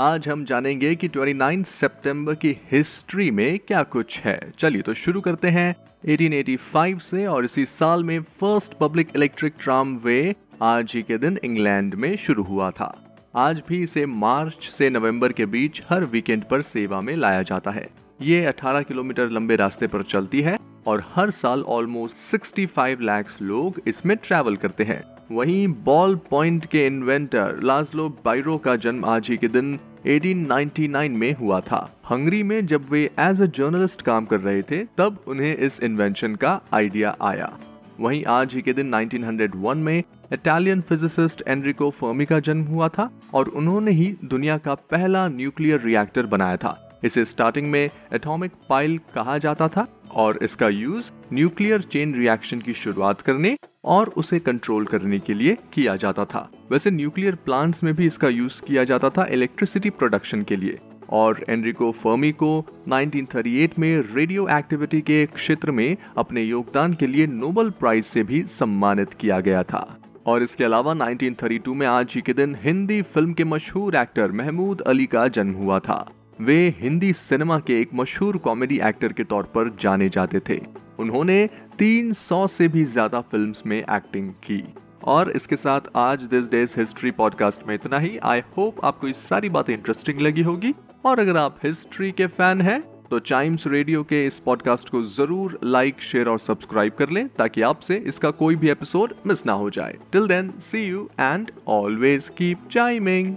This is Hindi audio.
आज हम जानेंगे कि 29 सितंबर की हिस्ट्री में क्या कुछ है। चलिए तो शुरू करते हैं। 1885 से और इसी साल में first public electric tramway आज ही के दिन इंग्लैंड में शुरू हुआ था। आज भी इसे मार्च से नवंबर के बीच हर वीकेंड पर सेवा में लाया जाता है। ये 18 किलोमीटर लंबे रास्ते पर चलती है और हर साल ऑलमोस्ट 65 लाख लोग इसमें ट्रैवल करते हैं। वहीं बॉल पॉइंट के इन्वेंटर लाजलो बाइरो का जन्म आज ही के दिन 1899 में हुआ था। हंगरी में जब वे एज अ जर्नलिस्ट काम कर रहे थे, तब उन्हें इस इन्वेंशन का आइडिया आया। वहीं आज ही के दिन 1901 में इटालियन फिजिसिस्ट एनरिको फर्मी का जन्म हुआ था और उन्होंने ही दुनिया का पहला न्यूक्लियर रिएक्टर बनाया था। इसे स्टार्टिंग में एटॉमिक पाइल कहा जाता था और इसका यूज़ न्यूक्लियर चेन रिएक्शन की शुरुआत करने और उसे कंट्रोल करने के लिए किया जाता था। वैसे न्यूक्लियर प्लांट्स में भी इसका यूज़ किया जाता था इलेक्ट्रिसिटी प्रोडक्शन के लिए। और एनरिको फर्मी को 1938 में रेडियो एक्टिविटी के क्षेत्र में अपने योगदान के लिए नोबेल प्राइज से भी सम्मानित किया गया था। और इसके अलावा 1932 में आज ही के दिन हिंदी फ़िल्म के मशहूर एक्टर महमूद अली का जन्म हुआ था। वे हिंदी सिनेमा के एक मशहूर कॉमेडी एक्टर के तौर पर जाने जाते थे। उन्होंने 300 से भी ज़्यादा फिल्म्स में एक्टिंग की। और इसके साथ आज दिस डेज़ हिस्ट्री पॉडकास्ट में इतना ही। आई होप आपको ये सारी बातें इंटरेस्टिंग लगी होगी। और अगर आप हिस्ट्री के फ़ैन हैं तो चाइम्स रेडियो के इस पॉडकास्ट को ज़रूर लाइक शेयर और सब्सक्राइब कर लें, ताकि आपसे इसका कोई भी एपिसोड मिस ना हो जाए। Till then see you and always keep chiming